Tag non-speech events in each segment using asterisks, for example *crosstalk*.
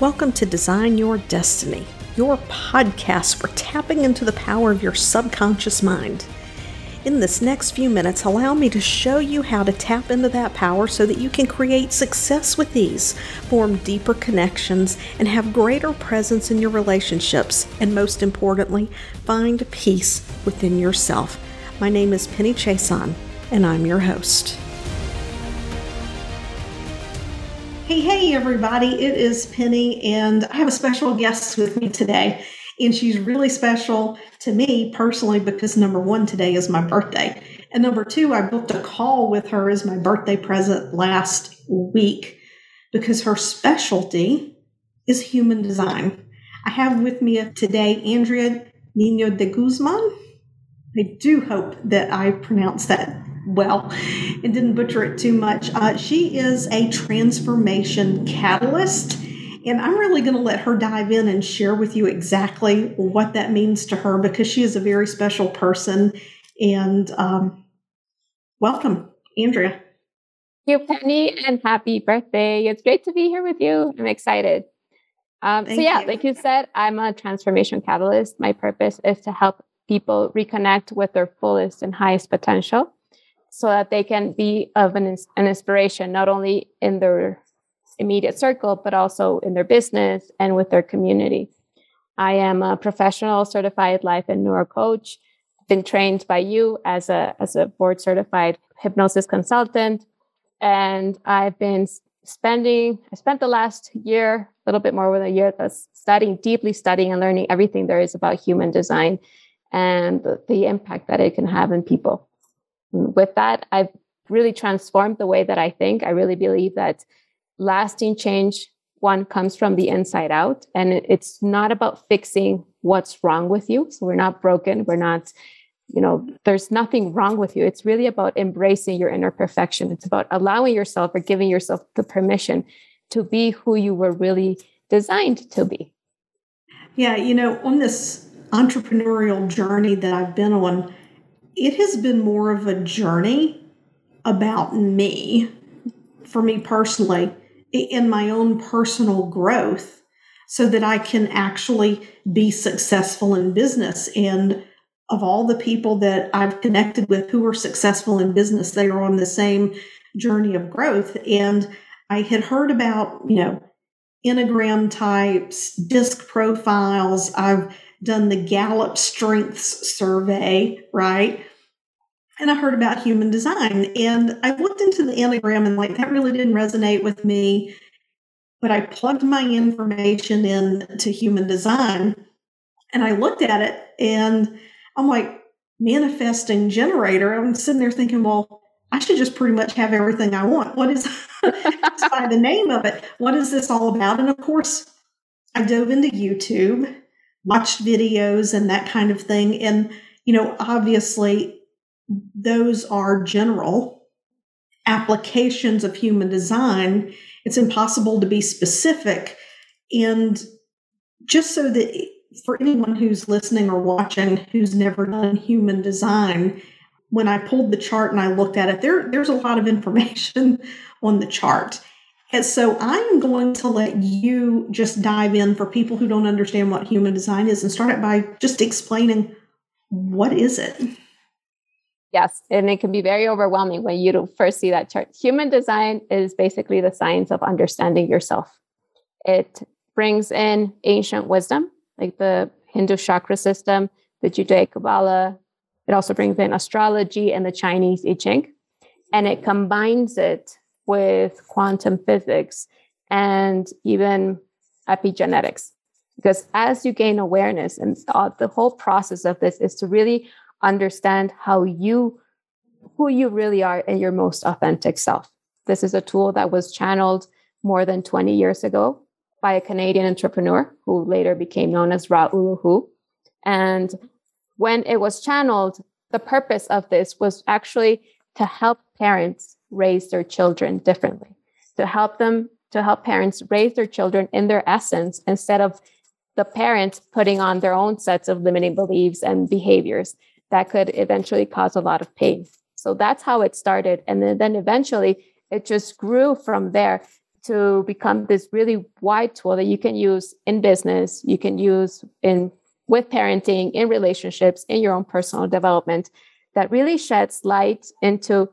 Welcome to Design Your Destiny, your podcast for tapping into the power of your subconscious mind. In this next few minutes, allow me to show you how to tap into that power so that you can create success with ease, form deeper connections, and have greater presence in your relationships, and most importantly, find peace within yourself. My name is Penny Chason, and I'm your host. Hey, hey, everybody, it is Penny, and I have a special guest with me today. And she's really special to me personally because number one, today is my birthday. And number two, I booked a call with her as my birthday present last week because her specialty is human design. I have with me today Andrea Niño de Guzmán. I do hope that I pronounced that well and didn't butcher it too much. Uh, she is a transformation catalyst. And I'm really going to let her dive in and share with you exactly what that means to her because she is a very special person. And um, welcome, Andrea. Thank you, Penny, and happy birthday. It's great to be here with you. I'm excited. Um, so, yeah, you. like you said, I'm a transformation catalyst. My purpose is to help people reconnect with their fullest and highest potential so that they can be of an, an inspiration, not only in their immediate circle, but also in their business and with their community. I am a professional certified life and neuro coach. Been trained by you as a as a board certified hypnosis consultant, and I've been spending. I spent the last year, a little bit more than a year, studying deeply, studying and learning everything there is about human design and the impact that it can have in people with that, I've really transformed the way that I think. I really believe that lasting change one comes from the inside out and it's not about fixing what's wrong with you. So we're not broken. We're not you know there's nothing wrong with you. It's really about embracing your inner perfection. It's about allowing yourself or giving yourself the permission to be who you were really designed to be. Yeah you know on this entrepreneurial journey that i've been on it has been more of a journey about me, for me personally, in my own personal growth, so that I can actually be successful in business. And of all the people that I've connected with who are successful in business, they are on the same journey of growth. And I had heard about, you know, Enneagram types, disc profiles. I've done the Gallup Strengths Survey, right? And I heard about human design. And I looked into the Enneagram and, like, that really didn't resonate with me. But I plugged my information in to human design and I looked at it and I'm like, manifesting generator. I'm sitting there thinking, well, I should just pretty much have everything I want. What is *laughs* by the name of it? What is this all about? And of course, I dove into YouTube watched videos and that kind of thing. And, you know, obviously, those are general applications of human design. It's impossible to be specific. And just so that for anyone who's listening or watching who's never done human design, when I pulled the chart and I looked at it, there, there's a lot of information *laughs* on the chart. And so I'm going to let you just dive in for people who don't understand what human design is and start it by just explaining what is it? Yes, and it can be very overwhelming when you first see that chart. Human design is basically the science of understanding yourself. It brings in ancient wisdom, like the Hindu chakra system, the Judaic Kabbalah. It also brings in astrology and the Chinese I Ching, and it combines it with quantum physics and even epigenetics. Because as you gain awareness, and the whole process of this is to really understand how you, who you really are in your most authentic self. This is a tool that was channeled more than 20 years ago by a Canadian entrepreneur who later became known as Ra Uru Hu. And when it was channeled, the purpose of this was actually to help parents raise their children differently, to help them, to help parents raise their children in their essence instead of the parents putting on their own sets of limiting beliefs and behaviors that could eventually cause a lot of pain. So that's how it started. And then, then eventually it just grew from there to become this really wide tool that you can use in business, you can use in with parenting, in relationships, in your own personal development that really sheds light into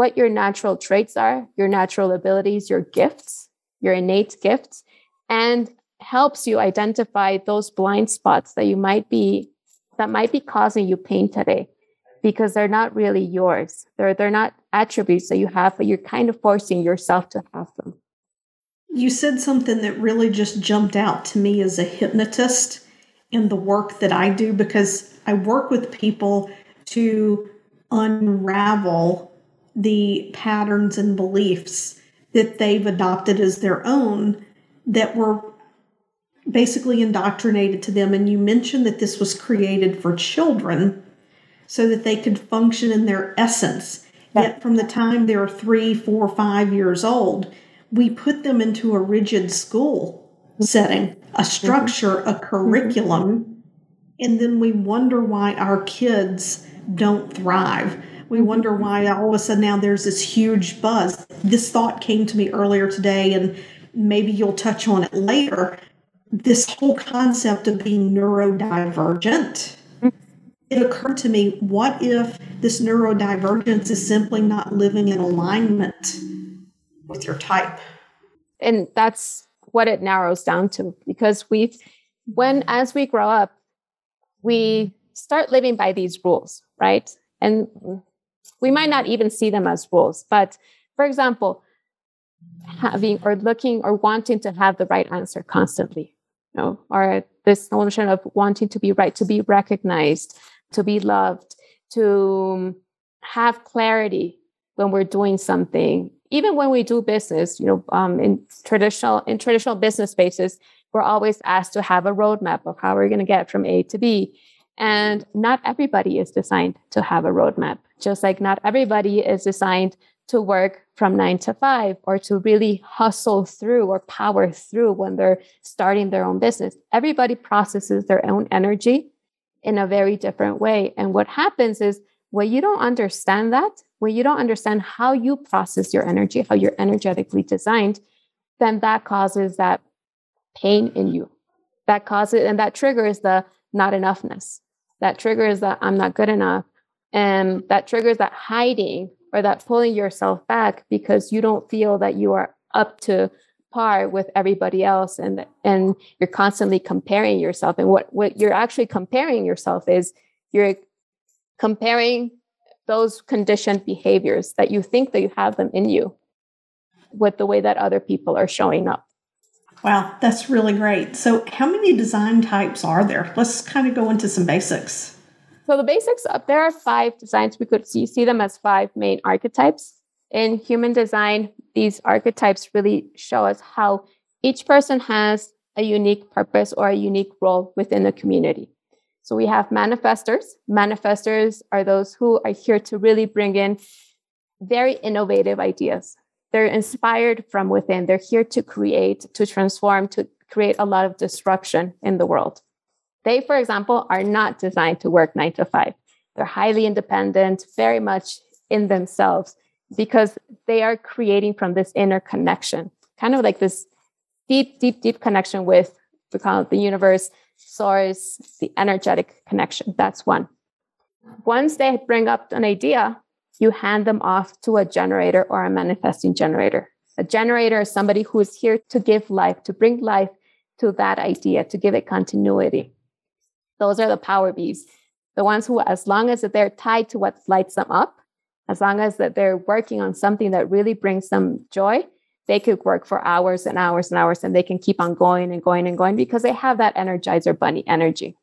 what your natural traits are, your natural abilities, your gifts, your innate gifts, and helps you identify those blind spots that you might be that might be causing you pain today because they're not really yours. They're they're not attributes that you have, but you're kind of forcing yourself to have them. You said something that really just jumped out to me as a hypnotist in the work that I do because I work with people to unravel the patterns and beliefs that they've adopted as their own that were basically indoctrinated to them. And you mentioned that this was created for children so that they could function in their essence. Yet, from the time they're three, four, five years old, we put them into a rigid school setting, a structure, a curriculum, mm-hmm. and then we wonder why our kids don't thrive. We mm-hmm. wonder why all of a sudden now there's this huge buzz. This thought came to me earlier today, and maybe you'll touch on it later. This whole concept of being neurodivergent. Mm-hmm. It occurred to me what if this neurodivergence is simply not living in alignment with your type? And that's what it narrows down to because we've, when as we grow up we start living by these rules right and we might not even see them as rules but for example having or looking or wanting to have the right answer constantly you know or this notion of wanting to be right to be recognized to be loved to have clarity when we're doing something even when we do business, you know, um, in traditional in traditional business spaces, we're always asked to have a roadmap of how we're going to get from A to B. And not everybody is designed to have a roadmap, just like not everybody is designed to work from nine to five or to really hustle through or power through when they're starting their own business. Everybody processes their own energy in a very different way. And what happens is when you don't understand that, when you don't understand how you process your energy, how you're energetically designed, then that causes that pain in you. That causes, and that triggers the not enoughness. That triggers that I'm not good enough. And that triggers that hiding or that pulling yourself back because you don't feel that you are up to par with everybody else and and you're constantly comparing yourself and what what you're actually comparing yourself is you're comparing those conditioned behaviors that you think that you have them in you with the way that other people are showing up. Wow, that's really great. So, how many design types are there? Let's kind of go into some basics. So, the basics uh, there are five designs. We could see, see them as five main archetypes. In human design, these archetypes really show us how each person has a unique purpose or a unique role within the community. So we have manifestors. Manifestors are those who are here to really bring in very innovative ideas. They're inspired from within. They're here to create, to transform, to create a lot of disruption in the world. They, for example, are not designed to work nine to five. They're highly independent, very much in themselves, because they are creating from this inner connection, kind of like this deep, deep, deep connection with we call it the universe, source, the energetic connection. That's one. Once they bring up an idea, you hand them off to a generator or a manifesting generator. A generator is somebody who is here to give life, to bring life to that idea, to give it continuity. Those are the power bees, the ones who, as long as they're tied to what lights them up, as long as that they're working on something that really brings them joy, they could work for hours and hours and hours and they can keep on going and going and going because they have that energizer bunny energy.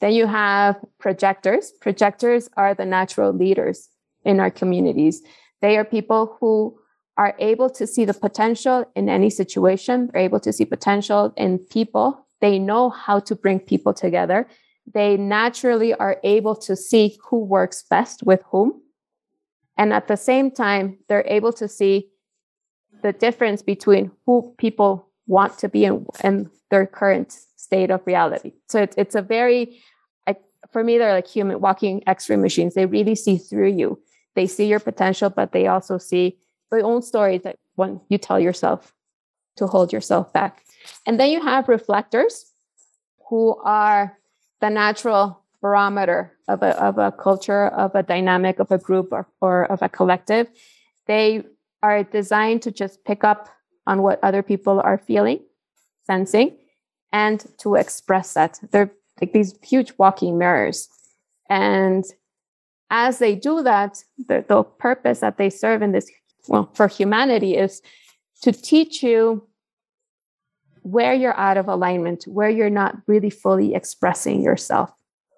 Then you have projectors. Projectors are the natural leaders in our communities. They are people who are able to see the potential in any situation. They're able to see potential in people. They know how to bring people together. They naturally are able to see who works best with whom. And at the same time, they're able to see the difference between who people want to be and, and their current state of reality. So it's, it's a very, for me, they're like human walking x-ray machines. They really see through you. They see your potential, but they also see their own stories that when you tell yourself to hold yourself back. And then you have reflectors who are the natural barometer of a, of a culture, of a dynamic, of a group, or, or of a collective. They are designed to just pick up on what other people are feeling, sensing, and to express that. They're like these huge walking mirrors. And as they do that, the, the purpose that they serve in this, well, for humanity is to teach you where you're out of alignment, where you're not really fully expressing yourself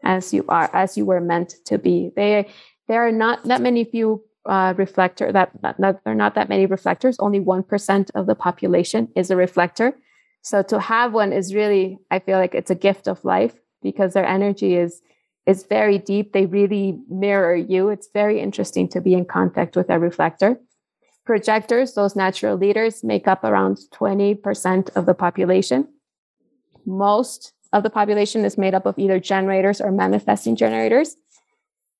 as you are, as you were meant to be. They, there are not that many few uh, reflector that, that, that there are not that many reflectors. Only one percent of the population is a reflector. So to have one is really, I feel like it's a gift of life because their energy is is very deep. They really mirror you. It's very interesting to be in contact with a reflector. Projectors, those natural leaders, make up around 20% of the population. Most of the population is made up of either generators or manifesting generators.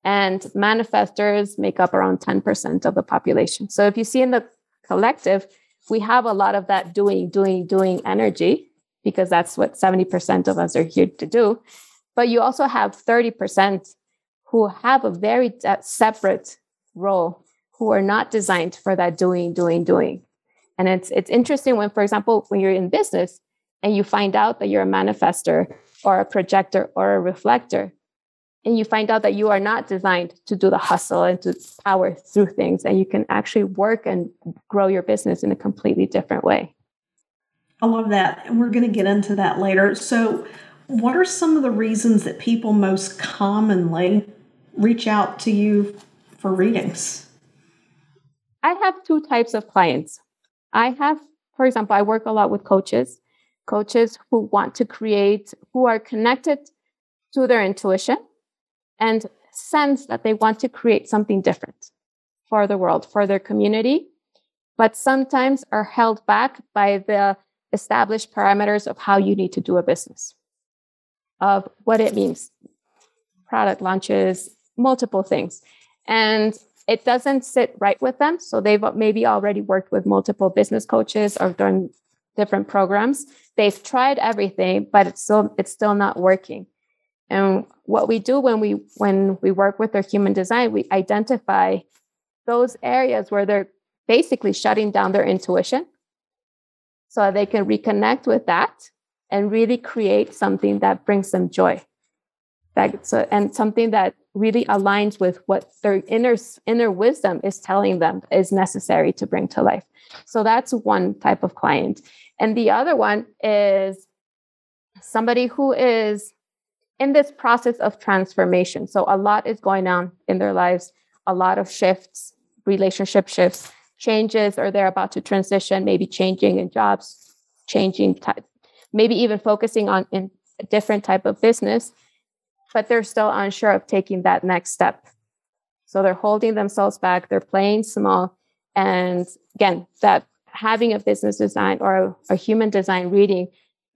And manifestors make up around 10% of the population. So if you see in the collective, we have a lot of that doing, doing, doing energy because that's what 70% of us are here to do. But you also have 30% who have a very separate role who are not designed for that doing, doing, doing. And it's it's interesting when, for example, when you're in business and you find out that you're a manifestor or a projector or a reflector, and you find out that you are not designed to do the hustle and to power through things, and you can actually work and grow your business in a completely different way. I love that. And we're going to get into that later. So, what are some of the reasons that people most commonly reach out to you for readings? I have two types of clients. I have, for example, I work a lot with coaches, coaches who want to create, who are connected to their intuition and sense that they want to create something different for the world, for their community, but sometimes are held back by the established parameters of how you need to do a business of what it means product launches, multiple things. And it doesn't sit right with them. So they've maybe already worked with multiple business coaches or done different programs. They've tried everything, but it's still it's still not working. And what we do when we when we work with their human design, we identify those areas where they're basically shutting down their intuition so they can reconnect with that and really create something that brings them joy. That, so, and something that really aligns with what their inner inner wisdom is telling them is necessary to bring to life. So that's one type of client. And the other one is somebody who is in this process of transformation. So a lot is going on in their lives, a lot of shifts, relationship shifts, changes, or they're about to transition, maybe changing in jobs, changing type, maybe even focusing on in a different type of business, but they're still unsure of taking that next step. So they're holding themselves back, they're playing small. And again, that having a business design or a, a human design reading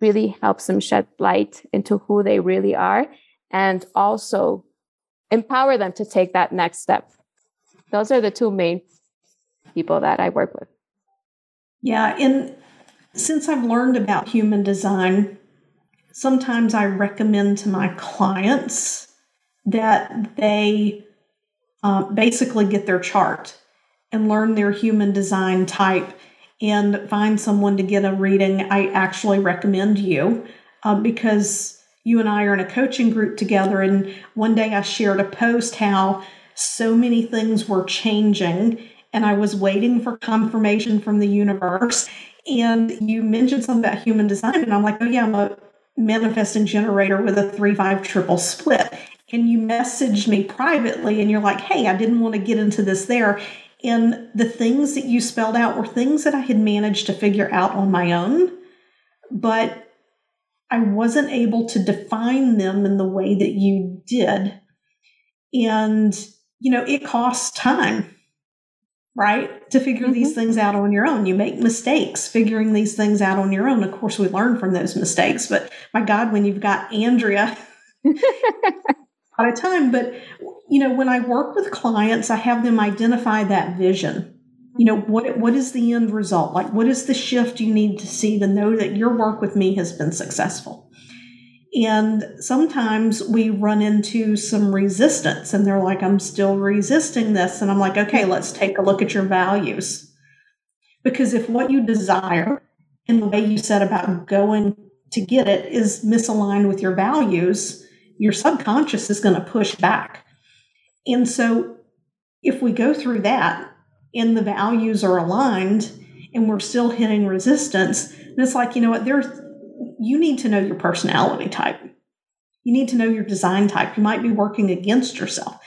really helps them shed light into who they really are and also empower them to take that next step. Those are the two main people that I work with. Yeah, and since I've learned about human design, sometimes I recommend to my clients that they uh, basically get their chart and learn their human design type and find someone to get a reading. I actually recommend you uh, because you and I are in a coaching group together. And one day I shared a post how so many things were changing and I was waiting for confirmation from the universe and you mentioned something about human design, and I'm like, oh yeah, I'm a manifesting generator with a three five triple split. And you messaged me privately, and you're like, hey, I didn't want to get into this there. And the things that you spelled out were things that I had managed to figure out on my own, but I wasn't able to define them in the way that you did. And, you know, it costs time right? To figure mm-hmm. these things out on your own. You make mistakes figuring these things out on your own. Of course, we learn from those mistakes, but my God, when you've got Andrea *laughs* *laughs* at a time, but you know, when I work with clients, I have them identify that vision You know, what what is the end result? Like what is the shift you need to see to know that your work with me has been successful? And sometimes we run into some resistance and they're like, I'm still resisting this. And I'm like, okay, let's take a look at your values. Because if what you desire and the way you set about going to get it is misaligned with your values, your subconscious is going to push back. And so if we go through that and the values are aligned and we're still hitting resistance, and it's like, you know what, there's you need to know your personality type. You need to know your design type. You might be working against yourself.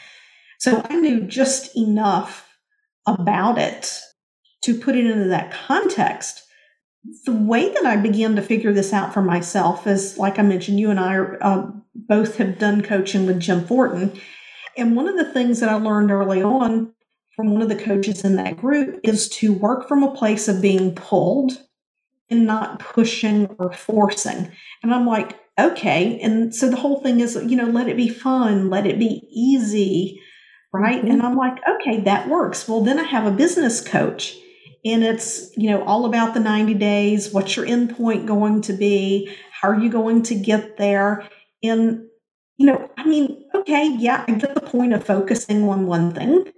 So I knew just enough about it to put it into that context. The way that I began to figure this out for myself is, like I mentioned, you and I are, uh, both have done coaching with Jim Fortin. And one of the things that I learned early on from one of the coaches in that group is to work from a place of being pulled and not pushing or forcing. And I'm like, okay. And so the whole thing is, you know, let it be fun, let it be easy, right? Mm-hmm. And I'm like, okay, that works. Well, then I have a business coach and it's, you know, all about the 90 days. What's your endpoint going to be? How are you going to get there? And, you know, I mean, okay, yeah, I get the point of focusing on one thing,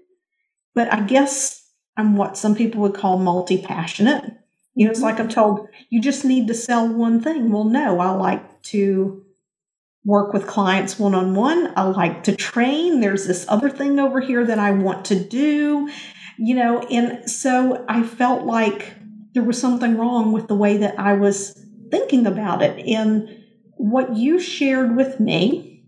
but I guess I'm what some people would call multi passionate. You know, it's like I'm told, you just need to sell one thing. Well, no, I like to work with clients one on one. I like to train. There's this other thing over here that I want to do, you know, and so I felt like there was something wrong with the way that I was thinking about it. And what you shared with me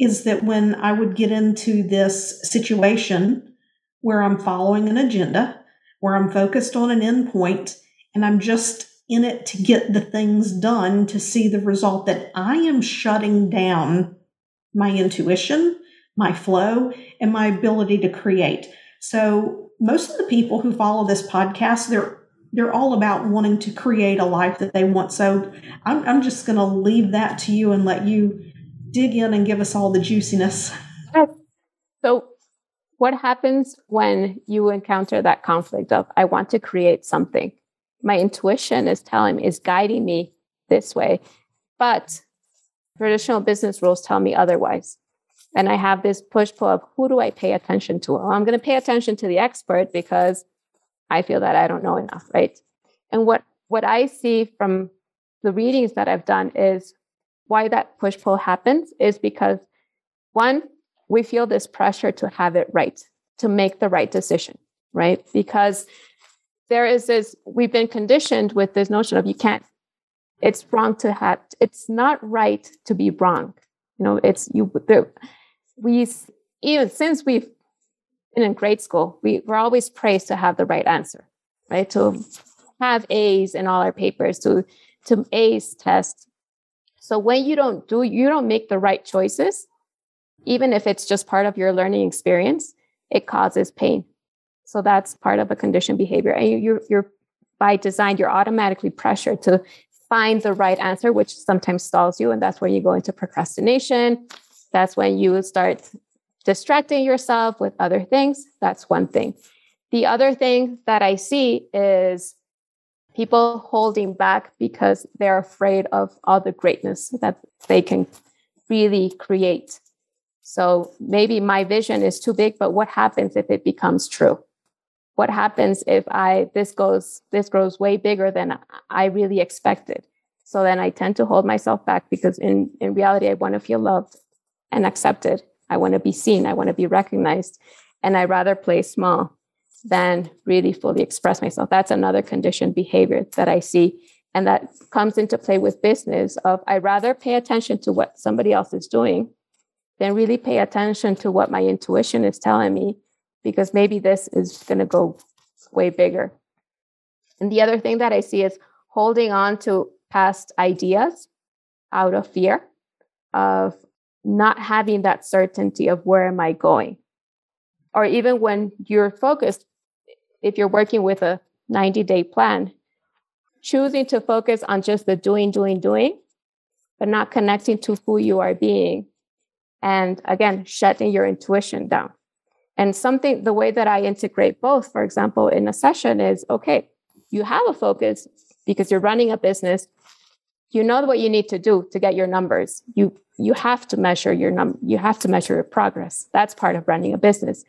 is that when I would get into this situation where I'm following an agenda, where I'm focused on an endpoint, and I'm just in it to get the things done to see the result that I am shutting down my intuition, my flow, and my ability to create. So most of the people who follow this podcast, they're they're all about wanting to create a life that they want. So I'm, I'm just going to leave that to you and let you dig in and give us all the juiciness. So, what happens when you encounter that conflict of, I want to create something? My intuition is telling me, is guiding me this way. But traditional business rules tell me otherwise. And I have this push pull of who do I pay attention to? Well, I'm going to pay attention to the expert because I feel that I don't know enough, right? And what what I see from the readings that I've done is why that push pull happens is because one, we feel this pressure to have it right, to make the right decision, right? Because there is this we've been conditioned with this notion of you can't it's wrong to have it's not right to be wrong. You know it's you the, we even since we've been in grade school we were always praised to have the right answer right? To have a's in all our papers to to ace test. So when you don't do you don't make the right choices even if it's just part of your learning experience it causes pain so that's part of a conditioned behavior. And you, you're, you're by design, you're automatically pressured to find the right answer, which sometimes stalls you. And that's where you go into procrastination. That's when you start distracting yourself with other things. That's one thing. The other thing that I see is people holding back because they're afraid of all the greatness that they can really create. So maybe my vision is too big, but what happens if it becomes true? What happens if i this goes this grows way bigger than i really expected? So then i tend to hold myself back because in in reality i want to feel loved and accepted. I want to be seen. I want to be recognized. And i rather play small than really fully express myself. That's another conditioned behavior that i see. And that comes into play with business of i rather pay attention to what somebody else is doing than really pay attention to what my intuition is telling me because maybe this is going to go way bigger. And the other thing that I see is holding on to past ideas out of fear of not having that certainty of where am I going. Or even when you're focused, if you're working with a 90 day plan, choosing to focus on just the doing, doing, doing, but not connecting to who you are being. And again, shutting your intuition down. And something, the way that I integrate both, for example, in a session is okay, you have a focus because you're running a business. You know what you need to do to get your numbers. You you have to measure your num you have to measure your progress. That's part of running a business.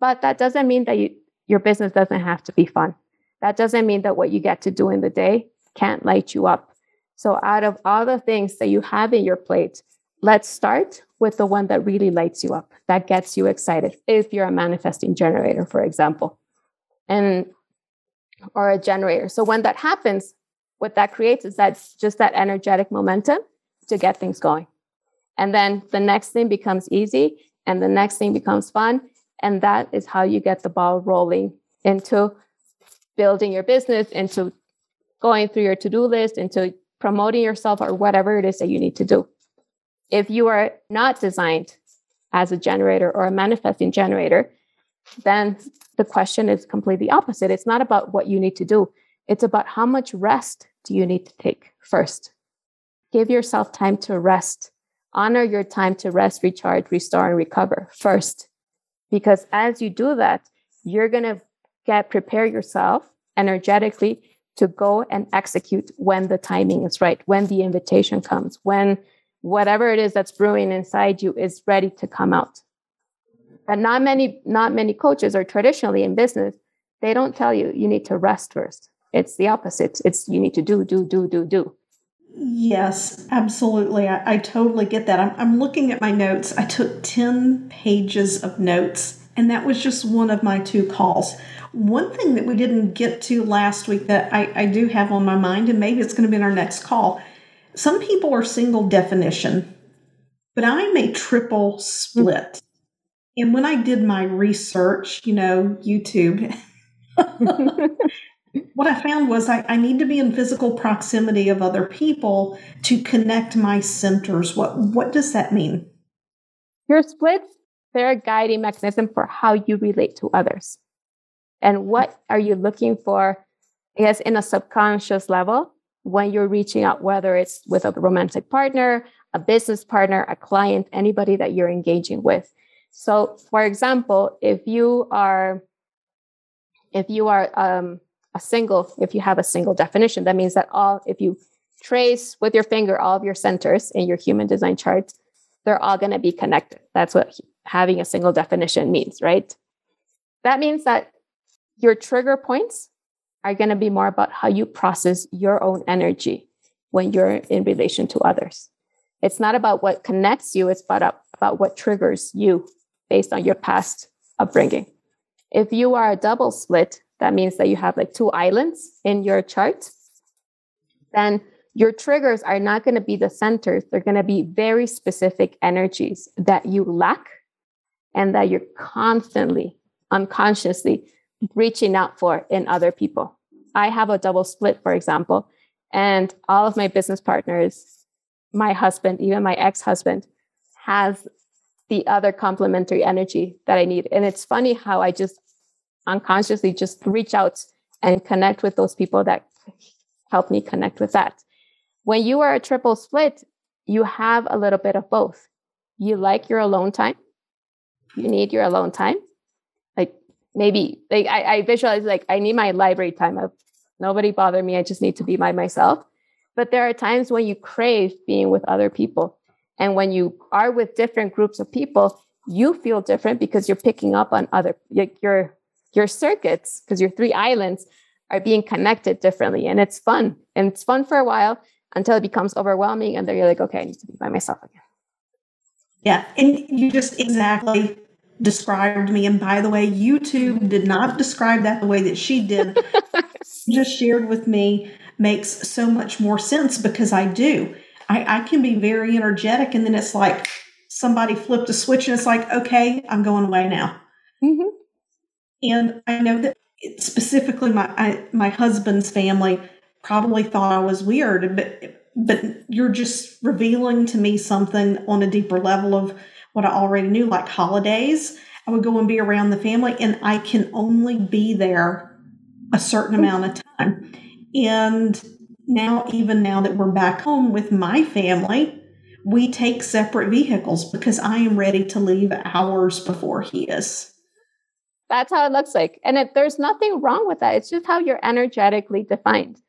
But that doesn't mean that you, your business doesn't have to be fun. That doesn't mean that what you get to do in the day can't light you up. So out of all the things that you have in your plate, let's start with the one that really lights you up, that gets you excited. If you're a manifesting generator, for example, and or a generator. So when that happens, what that creates is that just that energetic momentum to get things going. And then the next thing becomes easy and the next thing becomes fun. And that is how you get the ball rolling into building your business, into going through your to do list, into promoting yourself or whatever it is that you need to do. If you are not designed as a generator or a manifesting generator, then the question is completely opposite. It's not about what you need to do, it's about how much rest do you need to take first. Give yourself time to rest. Honor your time to rest, recharge, restore, and recover first. Because as you do that, you're going to get prepare yourself energetically to go and execute when the timing is right, when the invitation comes, when whatever it is that's brewing inside you is ready to come out. And not many, not many coaches are traditionally in business, they don't tell you you need to rest first. It's the opposite. It's you need to do, do, do, do, do. Yes, absolutely. I, I totally get that. I'm, I'm looking at my notes. I took 10 pages of notes, and that was just one of my two calls. One thing that we didn't get to last week that I, I do have on my mind, and maybe it's going to be in our next call. Some people are single definition, but I'm a triple split. And when I did my research, you know, YouTube, *laughs* what I found was I, I need to be in physical proximity of other people to connect my centers. What what does that mean? Your splits, they're a guiding mechanism for how you relate to others. And what are you looking for, I guess, in a subconscious level when you're reaching out, whether it's with a romantic partner, a business partner, a client, anybody that you're engaging with. So, for example, if you are if you are um, a single, if you have a single definition, that means that all, if you trace with your finger all of your centers in your human design chart, they're all going to be connected. That's what having a single definition means, right? That means that your trigger points are going to be more about how you process your own energy when you're in relation to others. It's not about what connects you, it's about, about what triggers you based on your past upbringing. If you are a double split, that means that you have like two islands in your chart, then your triggers are not going to be the centers. They're going to be very specific energies that you lack and that you're constantly, unconsciously reaching out for in other people. I have a double split, for example, and all of my business partners, my husband, even my ex husband, has the other complementary energy that I need. And it's funny how I just unconsciously just reach out and connect with those people that help me connect with that. When you are a triple split, you have a little bit of both. You like your alone time. You need your alone time. Like maybe like I, I visualize like I need my library time of nobody bother me. I just need to be by myself. But there are times when you crave being with other people. And when you are with different groups of people, you feel different because you're picking up on other you're your circuits, because your three islands are being connected differently. And it's fun. And it's fun for a while until it becomes overwhelming. And then you're like, okay, I need to be by myself again. Yeah. And you just exactly described me. And by the way, YouTube did not describe that the way that she did. *laughs* just shared with me makes so much more sense because I do. I, I can be very energetic, and then it's like somebody flipped a switch, and it's like, okay, I'm going away now. Mm-hmm. And I know that specifically my I, my husband's family probably thought I was weird, but but you're just revealing to me something on a deeper level of what I already knew, like holidays. I would go and be around the family, and I can only be there a certain amount of time. And now, even now that we're back home with my family, we take separate vehicles because I am ready to leave hours before he is. That's how it looks like. And if there's nothing wrong with that. It's just how you're energetically defined.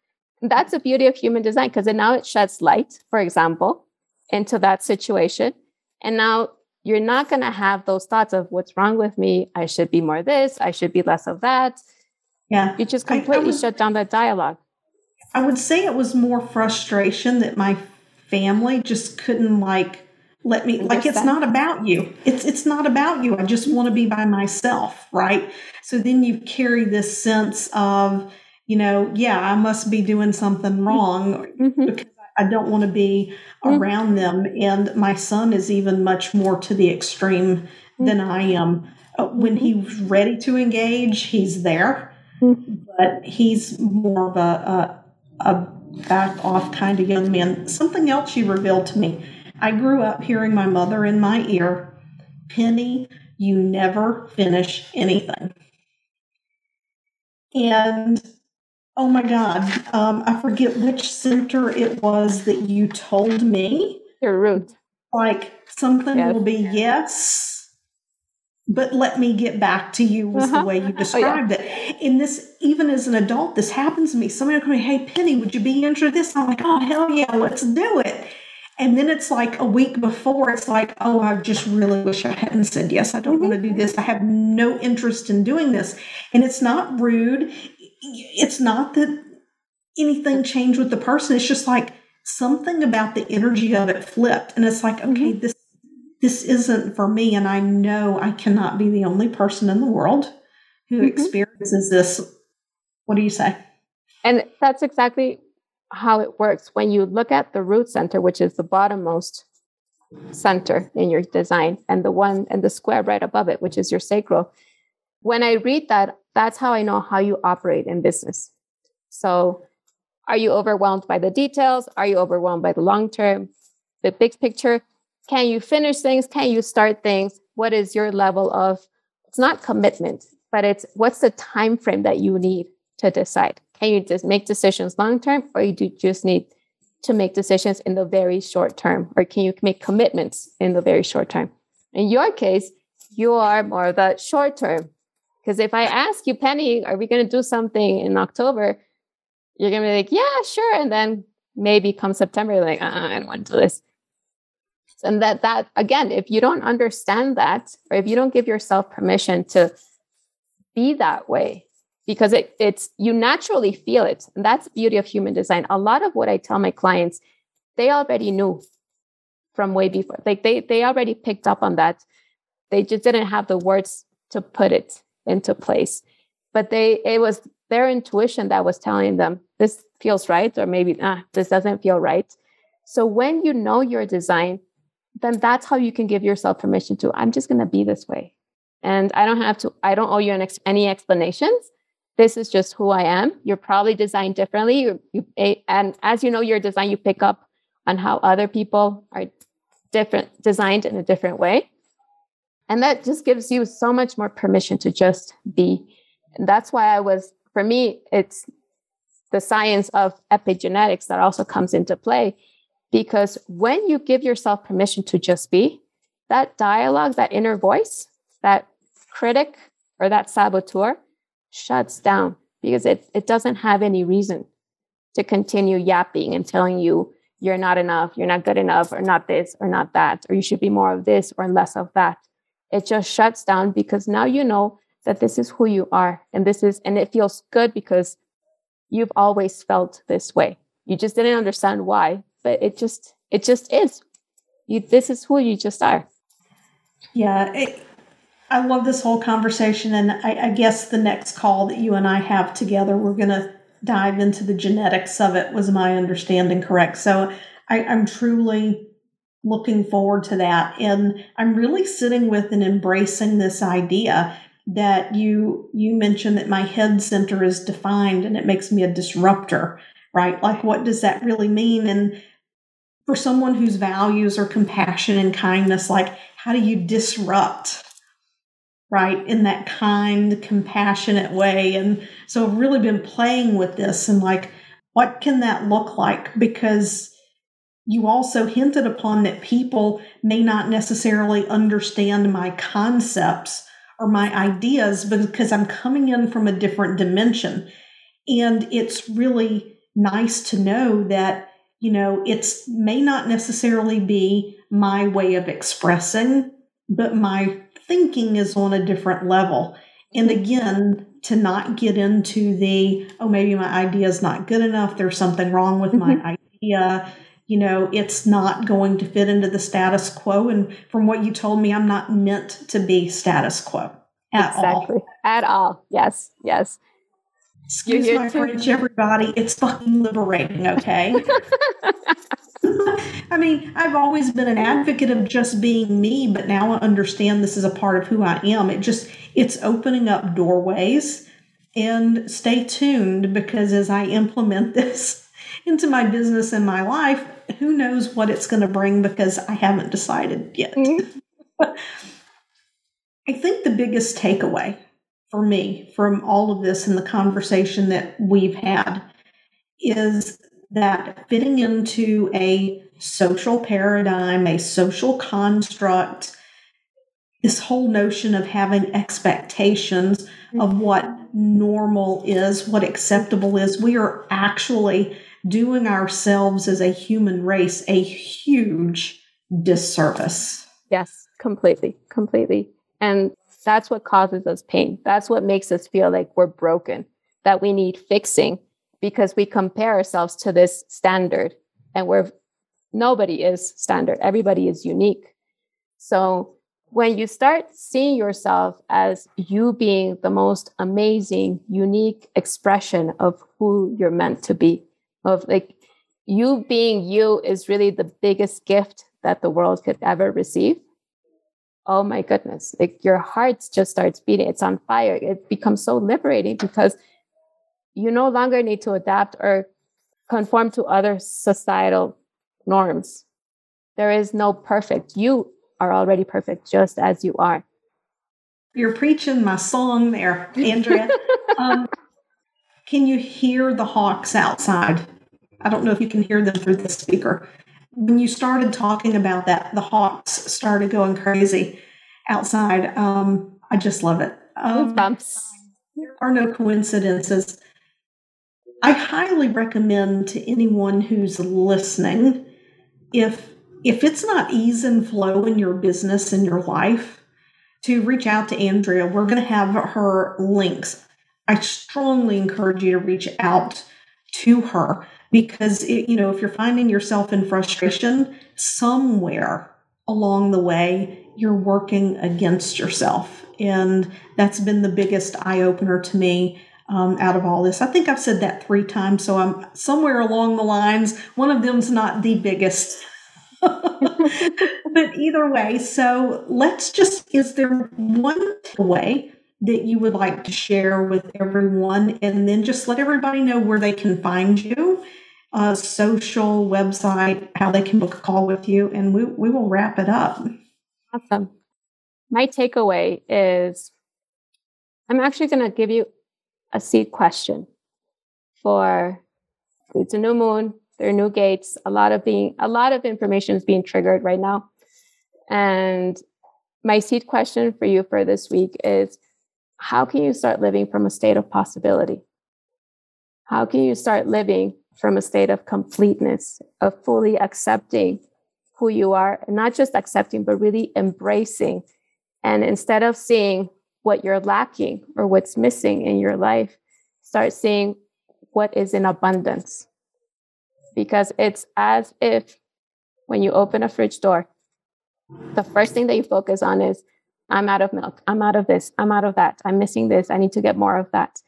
That's the beauty of human design because now it sheds light, for example, into that situation. And now you're not going to have those thoughts of what's wrong with me. I should be more this. I should be less of that. Yeah. You just completely I, I would, shut down that dialogue. I would say it was more frustration that my family just couldn't like let me like it's not about you it's it's not about you i just want to be by myself right so then you carry this sense of you know yeah i must be doing something wrong mm-hmm. because i don't want to be mm-hmm. around them and my son is even much more to the extreme mm-hmm. than i am uh, when mm-hmm. he's ready to engage he's there mm-hmm. but he's more of a, a, a back off kind of young man something else you revealed to me I grew up hearing my mother in my ear, Penny, you never finish anything. And oh my God, um, I forget which center it was that you told me. Your root. Like something yes. will be yes, but let me get back to you was uh-huh. the way you described oh, yeah. it. In this, even as an adult, this happens to me. Somebody will come, hey, Penny, would you be interested in this? I'm like, oh, hell yeah, let's do it. And then it's like a week before, it's like, oh, I just really wish I hadn't said yes. I don't want to do this. I have no interest in doing this. And it's not rude. It's not that anything changed with the person. It's just like something about the energy of it flipped. And it's like, okay, mm-hmm. this this isn't for me. And I know I cannot be the only person in the world who mm-hmm. experiences this. What do you say? And that's exactly how it works when you look at the root center, which is the bottommost center in your design, and the one and the square right above it, which is your sacral. When I read that, that's how I know how you operate in business. So, are you overwhelmed by the details? Are you overwhelmed by the long term, the big picture? Can you finish things? Can you start things? What is your level of it's not commitment, but it's what's the time frame that you need to decide? Can you just make decisions long term, or you do just need to make decisions in the very short term, or can you make commitments in the very short term? In your case, you are more the short term. Because if I ask you, Penny, are we going to do something in October? You're going to be like, yeah, sure. And then maybe come September, like, uh I don't want to do this. And that, that again, if you don't understand that, or if you don't give yourself permission to be that way, because it, it's you naturally feel it and that's the beauty of human design a lot of what i tell my clients they already knew from way before like they they already picked up on that they just didn't have the words to put it into place but they it was their intuition that was telling them this feels right or maybe ah, this doesn't feel right so when you know your design then that's how you can give yourself permission to i'm just going to be this way and i don't have to i don't owe you an ex- any explanations this is just who I am. You're probably designed differently. You, you, and as you know your design, you pick up on how other people are different, designed in a different way. And that just gives you so much more permission to just be. And that's why I was, for me, it's the science of epigenetics that also comes into play. Because when you give yourself permission to just be, that dialogue, that inner voice, that critic or that saboteur, shuts down because it, it doesn't have any reason to continue yapping and telling you you're not enough, you're not good enough, or not this or not that, or you should be more of this or less of that. It just shuts down because now you know that this is who you are. And this is, and it feels good because you've always felt this way. You just didn't understand why, but it just, it just is. You, this is who you just are. Yeah. It, I love this whole conversation, and I, I, guess the next call that you and I have together, we're going to dive into the genetics of it. Was my understanding correct? So I, I'm truly looking forward to that, and I'm really sitting with and embracing this idea that you you mentioned that my head center is defined, and it makes me a disruptor, right? Like, what does that really mean? And for someone whose values are compassion and kindness, like how do you disrupt right in that kind compassionate way and so i've really been playing with this and like what can that look like because you also hinted upon that people may not necessarily understand my concepts or my ideas because I'm coming in from a different dimension. And it's really nice to know that, you know, it's may not necessarily be my way of expressing, but my thinking is on a different level. And again, to not get into the, oh, maybe my idea is not good enough, there's something wrong with mm-hmm. my idea you know, it's not going to fit into the status quo. And from what you told me, I'm not meant to be status quo at exactly. all. At all. Yes. Yes. Excuse my French, everybody. It's fucking liberating, okay? *laughs* I mean, I've always been an advocate of just being me, but now I understand this is a part of who I am. It just it's opening up doorways and stay tuned because as I implement *laughs* this into my business and my life, who knows what it's going to bring because I haven't decided yet. Mm-hmm. *laughs* I think the biggest takeaway for me from all of this and the conversation that we've had is that fitting into a social paradigm, a social construct, this whole notion of having expectations of mm-hmm. what normal is, what acceptable is, we are actually doing ourselves as a human race a huge disservice. Yes, completely, completely. And that's what causes us pain. That's what makes us feel like we're broken, that we need fixing because we compare ourselves to this standard and we're nobody is standard, everybody is unique. So when you start seeing yourself as you being the most amazing, unique expression of who you're meant to be, of like you being you is really the biggest gift that the world could ever receive. Oh my goodness like your heart just starts beating. It's on fire. It becomes so liberating because you no longer need to adapt or conform to other societal norms. There is no perfect. You are already perfect just as you are. You're preaching my song there andrea. *laughs* Um, can you hear the hawks outside? I don't know if you can hear them through the speaker. When you started talking about that, the hawks started going crazy outside. Um, I just love it. Um, bumps. There are no coincidences. I highly recommend to anyone who's listening if if it's not ease and flow in your business and your life to reach out to Andrea. We're going to have her links I strongly encourage you to reach out to her because it, you know if you're finding yourself in frustration somewhere along the way you're working against yourself. And that's been the biggest eye opener to me um, out of all this. I think i've said that three times so i'm somewhere along the lines. One of them's not the biggest. *laughs* But either way so let's just is there one way that you would like to share with everyone and then just let everybody know where they can find you uh, social website how they can book a call with you and we, we will wrap it up. Awesome. My takeaway is i'm actually going to give you a seed question for it's a new moon there are new gates a lot of being a lot of information is being triggered right now. And my seed question for you for this week is how can you start living from a state of possibility? How can you start living from a state of completeness, of fully accepting who you are, and not just accepting, but really embracing? And instead of seeing what you're lacking or what's missing in your life, start seeing what is in abundance. Because it's as if when you open a fridge door, the first thing that you focus on is I'm out of milk. I'm out of this. I'm out of that. I'm missing this. I need to get more of that.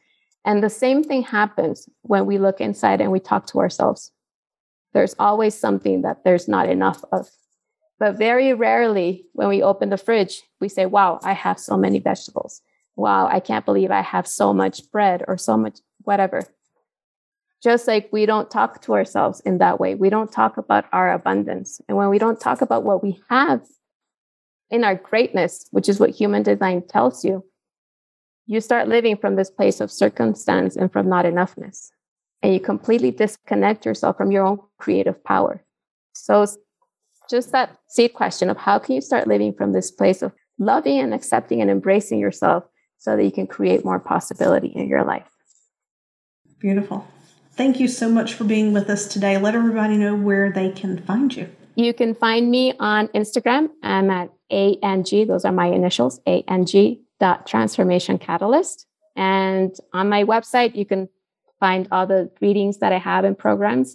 And the same thing happens when we look inside and we talk to ourselves. There's always something that there's not enough of. But very rarely, when we open the fridge, we say, Wow, I have so many vegetables. Wow, I can't believe I have so much bread or so much whatever. Just like we don't talk to ourselves in that way, we don't talk about our abundance. And when we don't talk about what we have in our greatness, which is what human design tells you, you start living from this place of circumstance and from not enoughness. And you completely disconnect yourself from your own creative power. So, just that seed question of how can you start living from this place of loving and accepting and embracing yourself so that you can create more possibility in your life. Beautiful. Thank you so much for being with us today. Let everybody know where they can find you. You can find me on Instagram. I'm at ANG, those are my initials, ANG dot transformation catalyst. And on my website, you can find all the readings that I have and programs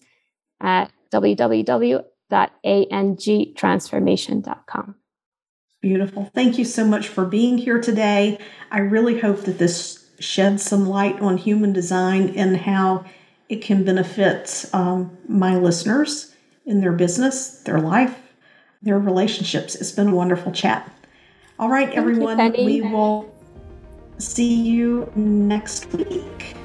at www.angtransformation.com. Beautiful. Thank you so much for being here today. I really hope that this sheds some light on human design and how it can benefit um, my listeners in their business, their life, their relationships. It's been a wonderful chat. All right, Thank everyone, you, we will see you next week.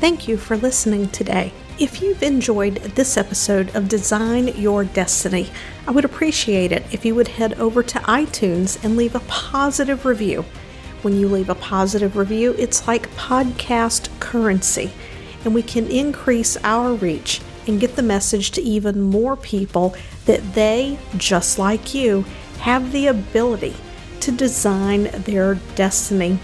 Thank you for listening today. If you've enjoyed this episode of Design Your Destiny, I would appreciate it if you would head over to iTunes and leave a positive review. When you leave a positive review, it's like podcast currency, and we can increase our reach and get the message to even more people that they, just like you, have the ability to design their destiny.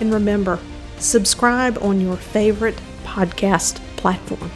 And remember, subscribe on your favorite podcast platform.